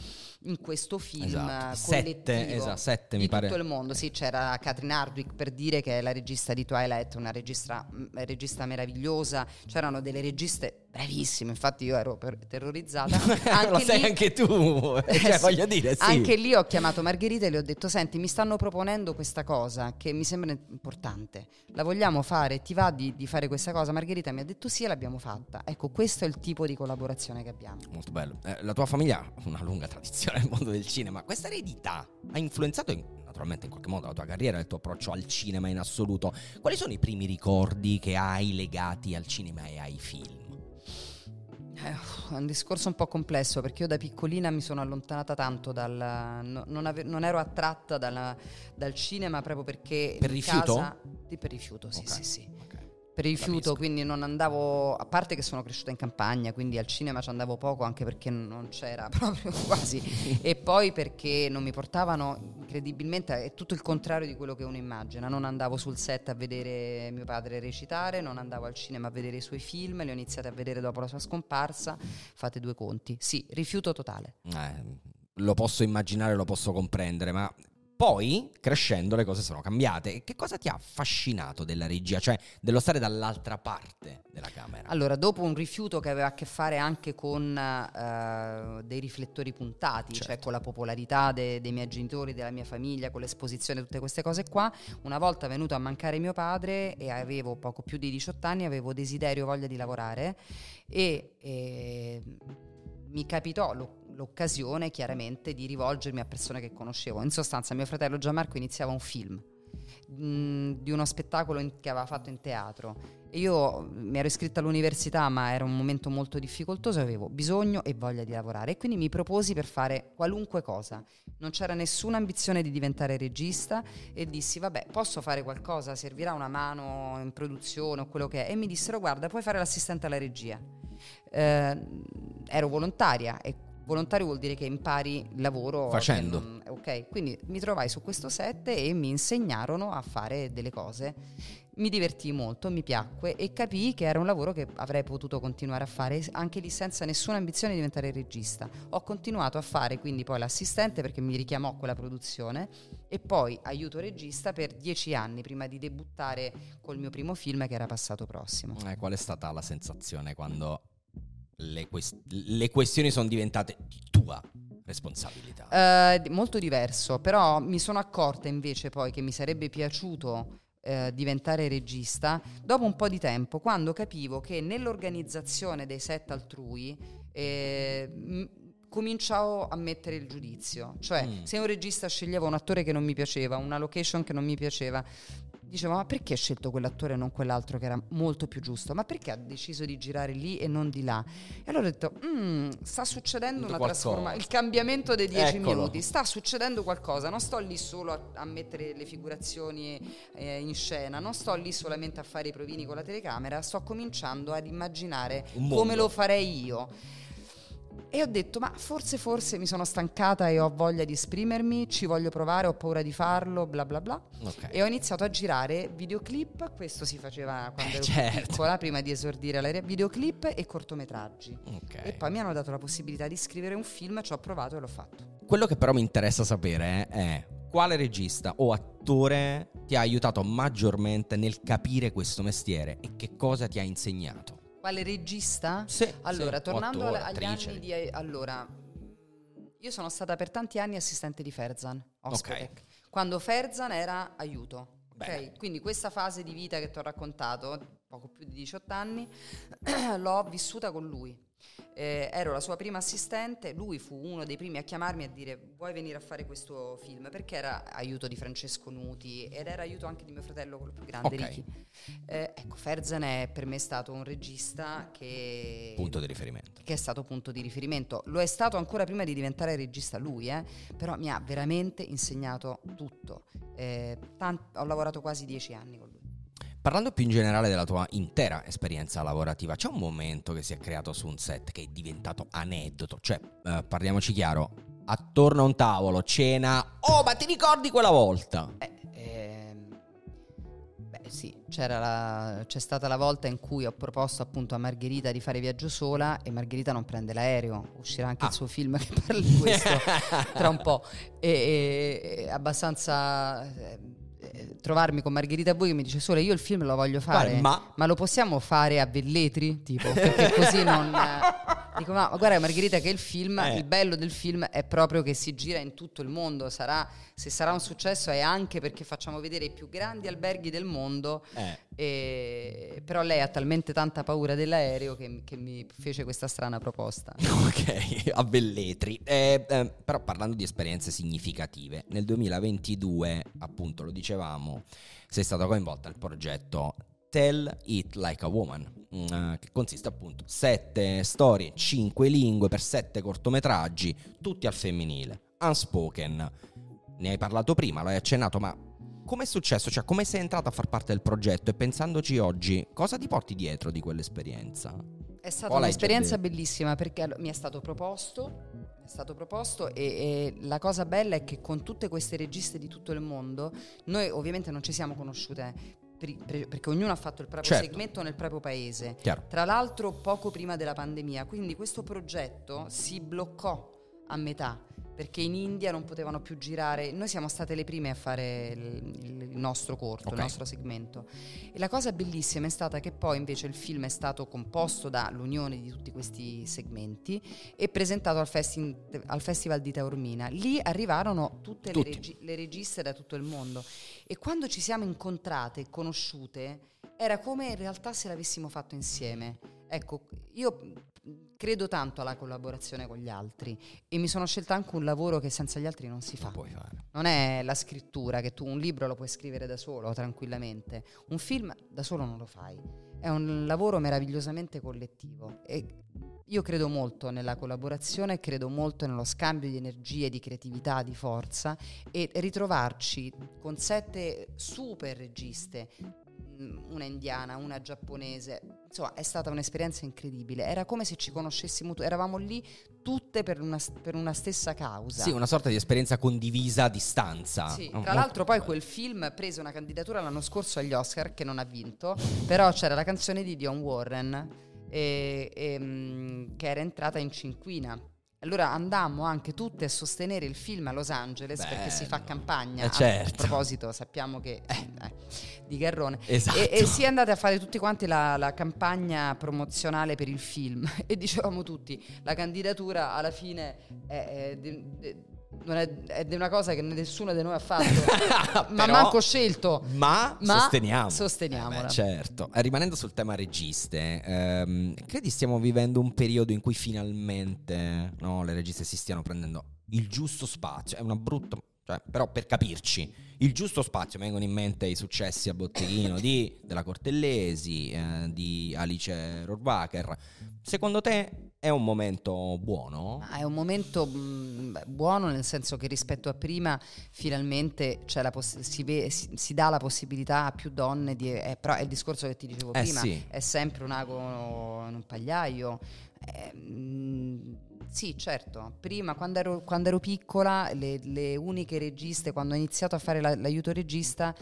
[SPEAKER 2] in questo film
[SPEAKER 1] Esatto.
[SPEAKER 2] collettivo
[SPEAKER 1] Sette, esatto, sette, mi pare.
[SPEAKER 2] tutto il mondo. Sì, c'era Catherine Hardwick per dire che è la regista di Twilight, una regista, m- regista meravigliosa. C'erano delle registe bravissime, infatti io ero per- terrorizzata.
[SPEAKER 1] Lo sai
[SPEAKER 2] lì-
[SPEAKER 1] anche tu,
[SPEAKER 2] eh,
[SPEAKER 1] cioè
[SPEAKER 2] sì.
[SPEAKER 1] voglio dire, sì.
[SPEAKER 2] Anche lì ho chiamato Margherita e le ho detto: Senti, mi stanno proponendo questa cosa che mi sembra importante. La vogliamo fare? Ti va di, di fare questa cosa? Margherita mi ha detto sì e l'abbiamo fatta. Ecco, questo è il tipo di collaborazione che abbiamo.
[SPEAKER 1] Molto bello. Eh, la tua famiglia ha una lunga tradizione nel mondo del cinema. Questa eredità ha influenzato in- naturalmente in qualche modo la tua carriera, il tuo approccio al cinema in assoluto. Quali sono i primi ricordi che hai legati al cinema e ai film?
[SPEAKER 2] Eh, è un discorso un po' complesso perché io da piccolina mi sono allontanata tanto dal. no- non, ave- non ero attratta dalla- dal cinema proprio perché.
[SPEAKER 1] Per rifiuto?
[SPEAKER 2] casa- per rifiuto, sì,
[SPEAKER 1] Ok,
[SPEAKER 2] sì, sì.
[SPEAKER 1] ok.
[SPEAKER 2] Per rifiuto,
[SPEAKER 1] Capisco.
[SPEAKER 2] quindi non andavo, a parte che sono cresciuta in campagna, quindi al cinema ci andavo poco anche perché non c'era proprio quasi, e poi perché non mi portavano incredibilmente, è tutto il contrario di quello che uno immagina, non andavo sul set a vedere mio padre recitare, non andavo al cinema a vedere i suoi film, li ho iniziati a vedere dopo la sua scomparsa, fate due conti, sì, rifiuto totale.
[SPEAKER 1] Eh, lo posso immaginare, lo posso comprendere, ma poi crescendo le cose sono cambiate. E che cosa ti ha affascinato della regia, cioè dello stare dall'altra parte della camera?
[SPEAKER 2] Allora, dopo un rifiuto che aveva a che fare anche con eh, dei riflettori puntati, cioè
[SPEAKER 1] Certo.
[SPEAKER 2] con la popolarità de- dei miei genitori, della mia famiglia, con l'esposizione, tutte queste cose qua, una volta venuto a mancare mio padre e avevo poco più di 18 anni, avevo desiderio, voglia di lavorare e eh, mi capitò lo- l'occasione chiaramente di rivolgermi a persone che conoscevo. In sostanza mio fratello Gianmarco iniziava un film mh, di uno spettacolo in- che aveva fatto in teatro. E io mi ero iscritta all'università, ma era un momento molto difficoltoso, avevo bisogno e voglia di lavorare e quindi mi proposi per fare qualunque cosa. Non c'era nessuna ambizione di diventare regista e dissi "Vabbè, posso fare qualcosa? Servirà una mano in produzione o quello che è?" E mi dissero "Guarda, puoi fare l'assistente alla regia". Eh, ero volontaria e volontario vuol dire che impari il lavoro
[SPEAKER 1] Facendo.
[SPEAKER 2] non- ok, quindi mi trovai su questo set e mi insegnarono a fare delle cose. Mi divertii molto, mi piacque e capii che era un lavoro che avrei potuto continuare a fare anche lì senza nessuna ambizione di diventare regista. Ho continuato a fare quindi poi l'assistente perché mi richiamò quella produzione e poi aiuto regista per dieci anni prima di debuttare col mio primo film che era passato prossimo.
[SPEAKER 1] Eh, qual è stata la sensazione quando le, quest- le questioni sono diventate di tua responsabilità?
[SPEAKER 2] Di- molto diverso, però mi sono accorta invece poi che mi sarebbe piaciuto eh, diventare regista dopo un po' di tempo, quando capivo che nell'organizzazione dei set altrui eh, m- cominciavo a mettere il giudizio, cioè
[SPEAKER 1] Mm.
[SPEAKER 2] se un regista sceglieva un attore che non mi piaceva, una location che non mi piaceva, dicevo ma perché ha scelto quell'attore e non quell'altro che era molto più giusto? Ma perché ha deciso di girare lì e non di là? E allora ho detto, "Mm, sta succedendo una trasformazione, il cambiamento dei dieci
[SPEAKER 1] Eccolo.
[SPEAKER 2] minuti, sta succedendo qualcosa, non sto lì solo a, a mettere le figurazioni eh, in scena, non sto lì solamente a fare i provini con la telecamera, sto cominciando ad immaginare come lo farei io. E ho detto, ma forse, forse mi sono stancata e ho voglia di esprimermi, ci voglio provare, ho paura di farlo, bla bla bla.
[SPEAKER 1] Ok.
[SPEAKER 2] E ho iniziato a girare videoclip, questo si faceva quando
[SPEAKER 1] Eh,
[SPEAKER 2] ero
[SPEAKER 1] certo.
[SPEAKER 2] piccola, prima di esordire alla videoclip e cortometraggi.
[SPEAKER 1] Ok.
[SPEAKER 2] E poi mi hanno dato la possibilità di scrivere un film, ci ho provato e l'ho fatto.
[SPEAKER 1] Quello che però mi interessa sapere è quale regista o attore ti ha aiutato maggiormente nel capire questo mestiere e che cosa ti ha insegnato.
[SPEAKER 2] Quale regista?
[SPEAKER 1] Sì,
[SPEAKER 2] Allora,
[SPEAKER 1] sì,
[SPEAKER 2] tornando
[SPEAKER 1] attore,
[SPEAKER 2] agli
[SPEAKER 1] attrice.
[SPEAKER 2] anni di... Allora, io sono stata per tanti anni assistente di Ferzan, Ospetec, quando Ferzan era aiuto. ok?
[SPEAKER 1] Bene.
[SPEAKER 2] Quindi questa fase di vita che ti ho raccontato, poco più di 18 anni, l'ho vissuta con lui. Eh, ero la sua prima assistente, lui fu uno dei primi a chiamarmi e a dire vuoi venire a fare questo film perché era aiuto di Francesco Nuti ed era aiuto anche di mio fratello, quello più grande,
[SPEAKER 1] Ok.
[SPEAKER 2] Ricky. Eh, ecco, Ferzan è per me stato un regista che
[SPEAKER 1] Punto di riferimento.
[SPEAKER 2] che è stato punto di riferimento. Lo è stato ancora prima di diventare regista lui, eh, però mi ha veramente insegnato tutto. Eh, tan- ho lavorato quasi dieci anni con lui.
[SPEAKER 1] Parlando più in generale della tua intera esperienza lavorativa, c'è un momento che si è creato su un set che è diventato aneddoto, cioè eh, parliamoci chiaro, attorno a un tavolo, cena, oh ma ti ricordi quella volta?
[SPEAKER 2] Eh, ehm, beh sì, c'era la- c'è stata la volta in cui ho proposto appunto a Margherita di fare viaggio sola e Margherita non prende l'aereo, uscirà anche
[SPEAKER 1] Ah.
[SPEAKER 2] il suo film che parla di questo tra un po'. E, e- abbastanza... eh, trovarmi con Margherita Bui che mi dice Sole io il film lo voglio fare
[SPEAKER 1] Guarda, ma-
[SPEAKER 2] ma lo possiamo fare a Velletri? Tipo, perché così non... Dico, ma guarda Margherita che il film,
[SPEAKER 1] Eh.
[SPEAKER 2] il bello del film è proprio che si gira in tutto il mondo, sarà, se sarà un successo è anche perché facciamo vedere i più grandi alberghi del mondo,
[SPEAKER 1] Eh,
[SPEAKER 2] e- però lei ha talmente tanta paura dell'aereo che, che mi fece questa strana proposta.
[SPEAKER 1] ok, a Velletri. Eh, eh, però parlando di esperienze significative, nel 2022, appunto lo dicevamo, sei stata coinvolta nel progetto Tell It Like a Woman, mm, eh, che consiste appunto sette storie, cinque lingue per sette cortometraggi, tutti al femminile, unspoken. Ne hai parlato prima, lo hai accennato, ma com'è successo? Cioè, come sei entrata a far parte del progetto e pensandoci oggi, cosa ti porti dietro di quell'esperienza?
[SPEAKER 2] È stata
[SPEAKER 1] l'hai
[SPEAKER 2] un'esperienza bellissima perché mi è stato proposto, è stato proposto e, e la cosa bella è che con tutte queste registe di tutto il mondo, noi ovviamente non ci siamo conosciute perché ognuno ha fatto il proprio
[SPEAKER 1] Certo.
[SPEAKER 2] segmento nel proprio paese.
[SPEAKER 1] Chiaro.
[SPEAKER 2] Tra l'altro poco prima della pandemia, quindi questo progetto si bloccò a metà perché in India non potevano più girare. Noi siamo state le prime a fare il, il nostro corto,
[SPEAKER 1] Ok.
[SPEAKER 2] il nostro segmento. E la cosa bellissima è stata che poi invece il film è stato composto dall'unione di tutti questi segmenti e presentato al, festi- al Festival di Taormina. Lì arrivarono tutte le, regi- le registe da tutto il mondo e quando ci siamo incontrate conosciute era come in realtà se l'avessimo fatto insieme. Ecco, io credo tanto alla collaborazione con gli altri e mi sono scelta anche un lavoro che senza gli altri non si fa.
[SPEAKER 1] Fare.
[SPEAKER 2] Non è la scrittura che tu un libro lo puoi scrivere da solo tranquillamente, un film da solo non lo fai. È un lavoro meravigliosamente collettivo e io credo molto nella collaborazione, credo molto nello scambio di energie, di creatività, di forza e ritrovarci con sette super registe, una indiana, una giapponese, insomma è stata un'esperienza incredibile, era come se ci conoscessimo, eravamo lì tutte per una, per una stessa causa.
[SPEAKER 1] Sì, una sorta di esperienza condivisa a distanza.
[SPEAKER 2] Sì, tra
[SPEAKER 1] molto
[SPEAKER 2] l'altro poi
[SPEAKER 1] bello.
[SPEAKER 2] quel film prese una candidatura l'anno scorso agli Oscar che non ha vinto, però c'era la canzone di Dion Warren e- e, mm, che era entrata in cinquina. Allora andammo anche tutte a sostenere il film a Los Angeles perché si fa
[SPEAKER 1] Bello.
[SPEAKER 2] campagna.
[SPEAKER 1] Eh,
[SPEAKER 2] A-
[SPEAKER 1] certo.
[SPEAKER 2] A proposito, sappiamo che eh, di Garrone.
[SPEAKER 1] Esatto.
[SPEAKER 2] E, e si è andate a fare tutti quanti la, la campagna promozionale per il film e dicevamo tutti la candidatura alla fine è, è non è, è una cosa che nessuno di noi ha fatto ma
[SPEAKER 1] Però-
[SPEAKER 2] manco scelto
[SPEAKER 1] Ma,
[SPEAKER 2] Ma
[SPEAKER 1] sosteniamo.
[SPEAKER 2] sosteniamola.
[SPEAKER 1] Eh beh, certo. Eh, rimanendo sul tema registe, ehm, credi stiamo vivendo un periodo in cui finalmente no, le registe si stiano prendendo il giusto spazio? È una brutta, Cioè, però per capirci, il giusto spazio, vengono in mente i successi a botteghino di, della Cortellesi, eh, di Alice Rohrwacher. Secondo te è un momento buono?
[SPEAKER 2] Ma è un momento mh, buono nel senso che rispetto a prima finalmente poss- si, ve- si, si, dà la possibilità a più donne di... Eh, però è il discorso che ti dicevo
[SPEAKER 1] eh
[SPEAKER 2] prima,
[SPEAKER 1] sì.
[SPEAKER 2] è sempre un ago in un pagliaio. Eh, mh, sì, certo. Prima, quando ero, quando ero piccola, le, le, uniche registe, quando ho iniziato a fare la, l'aiuto regista,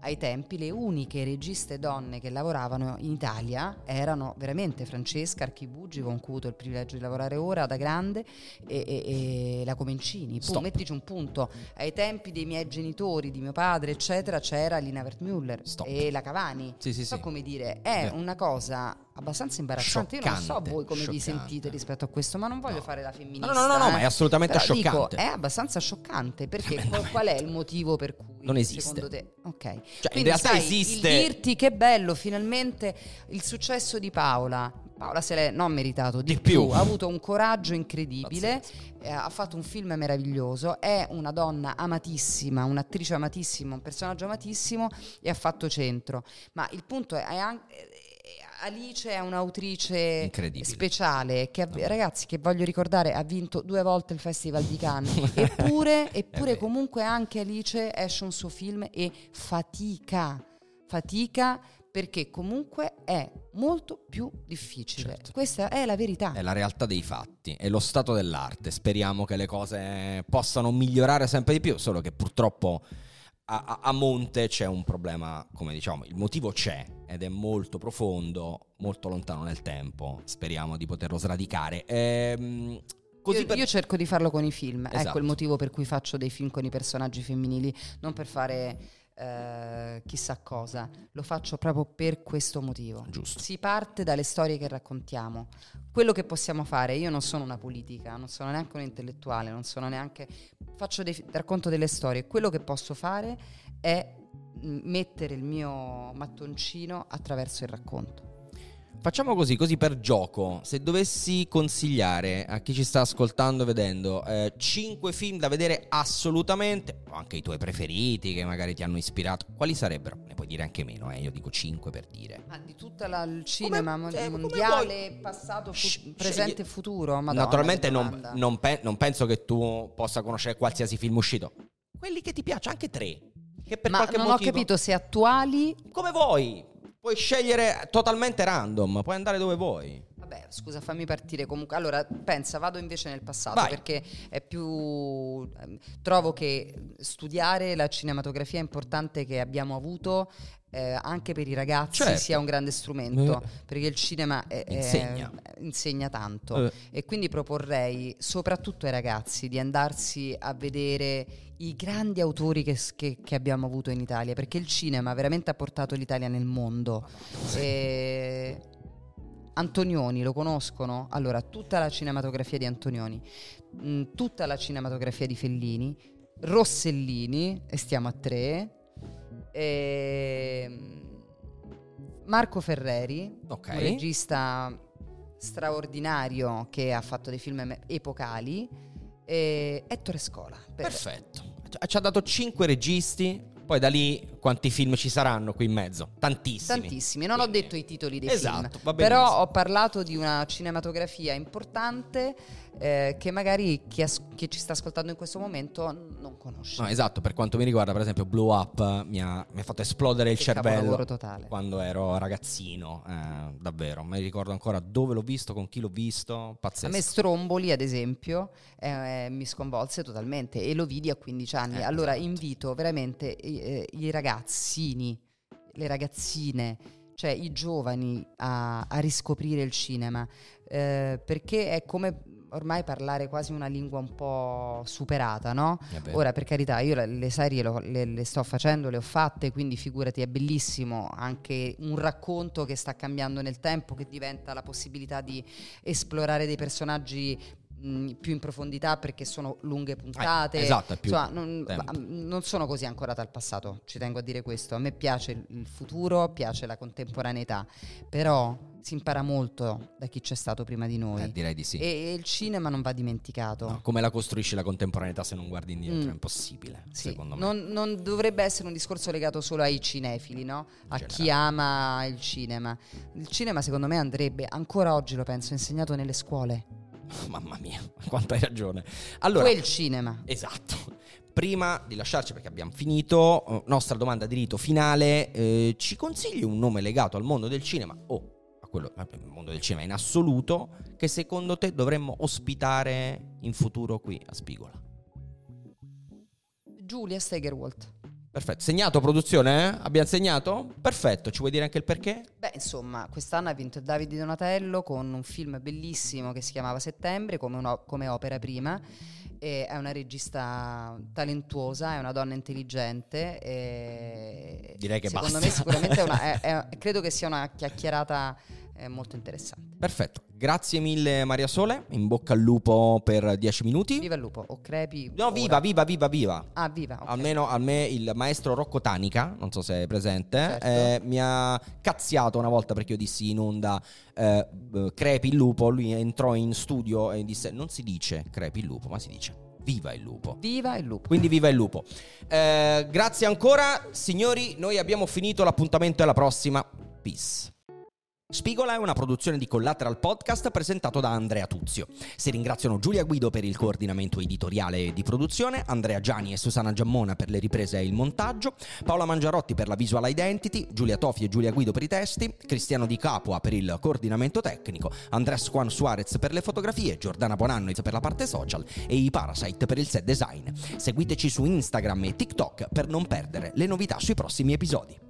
[SPEAKER 2] ai tempi le uniche registe donne che lavoravano in Italia erano veramente Francesca Archibugi, con cui ho avuto il privilegio di lavorare ora da grande, e, e, e la Comencini. Pum, mettici un punto. Ai tempi dei miei genitori, di mio padre, eccetera, c'era Lina Wertmüller e la Cavani.
[SPEAKER 1] Sì, sì,
[SPEAKER 2] so
[SPEAKER 1] sì.
[SPEAKER 2] come dire, è Beh. una cosa abbastanza imbarazzante.
[SPEAKER 1] Scioccante,
[SPEAKER 2] Io non so voi come
[SPEAKER 1] scioccante.
[SPEAKER 2] vi sentite rispetto a questo, ma non voglio
[SPEAKER 1] no.
[SPEAKER 2] fare la femminista.
[SPEAKER 1] No, no, no, no
[SPEAKER 2] eh.
[SPEAKER 1] ma è assolutamente
[SPEAKER 2] Però
[SPEAKER 1] scioccante.
[SPEAKER 2] Dico, è abbastanza scioccante perché qual, qual, è il motivo per cui
[SPEAKER 1] non esiste.
[SPEAKER 2] secondo te? Ok.
[SPEAKER 1] Cioè,
[SPEAKER 2] Quindi,
[SPEAKER 1] in realtà
[SPEAKER 2] sai,
[SPEAKER 1] esiste.
[SPEAKER 2] Il dirti che bello, finalmente il successo di Paola. Paola se l'è non meritato di,
[SPEAKER 1] di più.
[SPEAKER 2] più. ha avuto un coraggio incredibile, eh, ha fatto un film meraviglioso, è una donna amatissima, un'attrice amatissima, un personaggio amatissimo e ha fatto centro. Ma il punto è, è anche Alice è un'autrice speciale che, ragazzi, che voglio ricordare, ha vinto due volte il Festival di Cannes. eppure, eppure comunque anche Alice esce un suo film e fatica, fatica perché comunque è molto più difficile.
[SPEAKER 1] Certo.
[SPEAKER 2] Questa è la verità.
[SPEAKER 1] È la realtà dei fatti, è lo stato dell'arte. Speriamo che le cose possano migliorare sempre di più, solo che purtroppo a, a, monte c'è un problema, come diciamo, il motivo c'è ed è molto profondo, molto lontano nel tempo. Speriamo di poterlo sradicare. Ehm,
[SPEAKER 2] io, per... io, cerco di farlo con i film,
[SPEAKER 1] esatto.
[SPEAKER 2] ecco il motivo per cui faccio dei film con i personaggi femminili, non per fare eh, chissà cosa, lo faccio proprio per questo motivo.
[SPEAKER 1] Giusto.
[SPEAKER 2] Si parte dalle storie che raccontiamo. Quello che possiamo fare, io non sono una politica, non sono neanche un intellettuale, non sono neanche... faccio dei, racconto delle storie, quello che posso fare è mettere il mio mattoncino attraverso il racconto.
[SPEAKER 1] Facciamo così, così per gioco. Se dovessi consigliare a chi ci sta ascoltando e vedendo eh, 5 film da vedere assolutamente, anche i tuoi preferiti che magari ti hanno ispirato, quali sarebbero? Ne puoi dire anche meno, eh? io dico 5 per dire.
[SPEAKER 2] Ma di tutto il cinema
[SPEAKER 1] come, eh,
[SPEAKER 2] mondiale, passato, fu- presente e futuro? Madonna,
[SPEAKER 1] Naturalmente non, non, pe- non, penso che tu possa conoscere qualsiasi film uscito. Quelli che ti piacciono, anche tre. Che per
[SPEAKER 2] Ma
[SPEAKER 1] qualche
[SPEAKER 2] non
[SPEAKER 1] motivo...
[SPEAKER 2] ho capito se attuali...
[SPEAKER 1] Come vuoi. Puoi scegliere totalmente random, puoi andare dove vuoi.
[SPEAKER 2] Vabbè, scusa, fammi partire comunque. Allora, pensa, vado invece nel passato
[SPEAKER 1] Vai.
[SPEAKER 2] perché è più. ehm, Trovo che studiare la cinematografia importante che abbiamo avuto. eh, anche per i ragazzi
[SPEAKER 1] Certo.
[SPEAKER 2] sia un grande strumento
[SPEAKER 1] Eh.
[SPEAKER 2] perché il cinema è- è-
[SPEAKER 1] Insegna.
[SPEAKER 2] insegna tanto
[SPEAKER 1] Eh.
[SPEAKER 2] e quindi proporrei soprattutto ai ragazzi di andarsi a vedere i grandi autori che, che- che abbiamo avuto in Italia perché il cinema veramente ha portato l'Italia nel mondo e Antonioni lo conoscono? Allora, tutta la cinematografia di Antonioni, mh, tutta la cinematografia di Fellini, Rossellini, e stiamo a tre, e Marco Ferreri,
[SPEAKER 1] Ok.
[SPEAKER 2] un regista straordinario che ha fatto dei film epocali, e Ettore Scola. per-
[SPEAKER 1] Perfetto. Ci ha dato 5 registi, poi da lì quanti film ci saranno qui in mezzo? Tantissimi.
[SPEAKER 2] Tantissimi, non ho
[SPEAKER 1] Quindi-
[SPEAKER 2] detto i titoli dei
[SPEAKER 1] Esatto,
[SPEAKER 2] film,
[SPEAKER 1] va
[SPEAKER 2] però ho parlato di una cinematografia importante eh, che magari chi, as- chi ci sta ascoltando in questo momento non conosce.
[SPEAKER 1] No, esatto, per quanto mi riguarda, per esempio, Blow Up mi ha, mi ha fatto esplodere il
[SPEAKER 2] Che
[SPEAKER 1] cervello
[SPEAKER 2] capolavoro totale.
[SPEAKER 1] quando ero ragazzino, eh, davvero. Mi ricordo ancora dove l'ho visto, con chi l'ho visto,
[SPEAKER 2] A
[SPEAKER 1] pazzesco.
[SPEAKER 2] me Stromboli, ad esempio, eh, mi sconvolse totalmente e lo vidi a 15 anni.
[SPEAKER 1] Eh,
[SPEAKER 2] allora
[SPEAKER 1] esatto.
[SPEAKER 2] invito veramente eh, i ragazzini, le ragazzine, cioè i giovani a, a riscoprire il cinema, eh, perché è come ormai parlare quasi una lingua un po' superata, no?
[SPEAKER 1] È vero.
[SPEAKER 2] Ora, per carità, io le, le serie lo- le, le sto facendo, le ho fatte, quindi figurati, è bellissimo anche un racconto che sta cambiando nel tempo, che diventa la possibilità di esplorare dei personaggi mh, più in profondità perché sono lunghe puntate.
[SPEAKER 1] Eh, esatto, più
[SPEAKER 2] Insomma, non,
[SPEAKER 1] tempo.
[SPEAKER 2] non sono così ancorata al passato, ci tengo a dire questo. A me piace il- il futuro, piace la contemporaneità, però si impara molto da chi c'è stato prima di noi.
[SPEAKER 1] Eh, direi di sì.
[SPEAKER 2] E, e il cinema non va dimenticato.
[SPEAKER 1] No, come la costruisci la contemporaneità se non guardi indietro?
[SPEAKER 2] Mm.
[SPEAKER 1] È impossibile,
[SPEAKER 2] Sì,
[SPEAKER 1] secondo me.
[SPEAKER 2] Non, non dovrebbe essere un discorso legato solo ai cinefili, no? A
[SPEAKER 1] generale.
[SPEAKER 2] chi ama il cinema. Il cinema, secondo me, andrebbe ancora oggi, lo penso, insegnato nelle scuole.
[SPEAKER 1] Mamma mia, quanto hai ragione. Allora,
[SPEAKER 2] Quel cinema.
[SPEAKER 1] Esatto. Prima di lasciarci, perché abbiamo finito, eh, nostra domanda di rito finale, eh, ci consigli un nome legato al mondo del cinema o a quello, al mondo del cinema in assoluto che secondo te dovremmo ospitare in futuro qui a Spigola?
[SPEAKER 2] Giulia Stegerwalt.
[SPEAKER 1] Perfetto, segnato produzione? eh? Abbiamo segnato? Perfetto, ci vuoi dire anche il perché?
[SPEAKER 2] Beh, insomma, quest'anno ha vinto Davide Donatello con un film bellissimo che si chiamava Settembre, come, uno- come opera prima. E è una regista talentuosa, è una donna intelligente. E
[SPEAKER 1] Direi che
[SPEAKER 2] secondo
[SPEAKER 1] basta.
[SPEAKER 2] me sicuramente è una, è- è- credo che sia una chiacchierata eh, molto interessante.
[SPEAKER 1] Perfetto, grazie mille Maria Sole, in bocca al lupo per dieci minuti.
[SPEAKER 2] Viva il lupo, o crepi.
[SPEAKER 1] No,
[SPEAKER 2] ora.
[SPEAKER 1] viva, viva, viva, viva.
[SPEAKER 2] Ah, viva. ok.
[SPEAKER 1] Almeno a me il maestro Rocco Tanica, non so se è presente,
[SPEAKER 2] Certo.
[SPEAKER 1] eh, mi ha cazziato una volta perché io dissi in onda eh, crepi il lupo, lui entrò in studio e disse non si dice crepi il lupo, ma si dice viva il lupo.
[SPEAKER 2] Viva il lupo.
[SPEAKER 1] Quindi viva il lupo. Eh, grazie ancora, signori, noi abbiamo finito, l'appuntamento è alla prossima. Peace. Spigola è una produzione di Collateral Podcast presentato da Andrea Tuzio. Si ringraziano Giulia Guido per il coordinamento editoriale e di produzione, Andrea Giani e Susana Giammona per le riprese e il montaggio, Paola Mangiarotti per la visual identity, Giulia Tofi e Giulia Guido per i testi, Cristiano Di Capua per il coordinamento tecnico, Andres Juan Suarez per le fotografie, Giordana Bonannoiz per la parte social e i Parasite per il set design. Seguiteci su Instagram e TikTok per non perdere le novità sui prossimi episodi.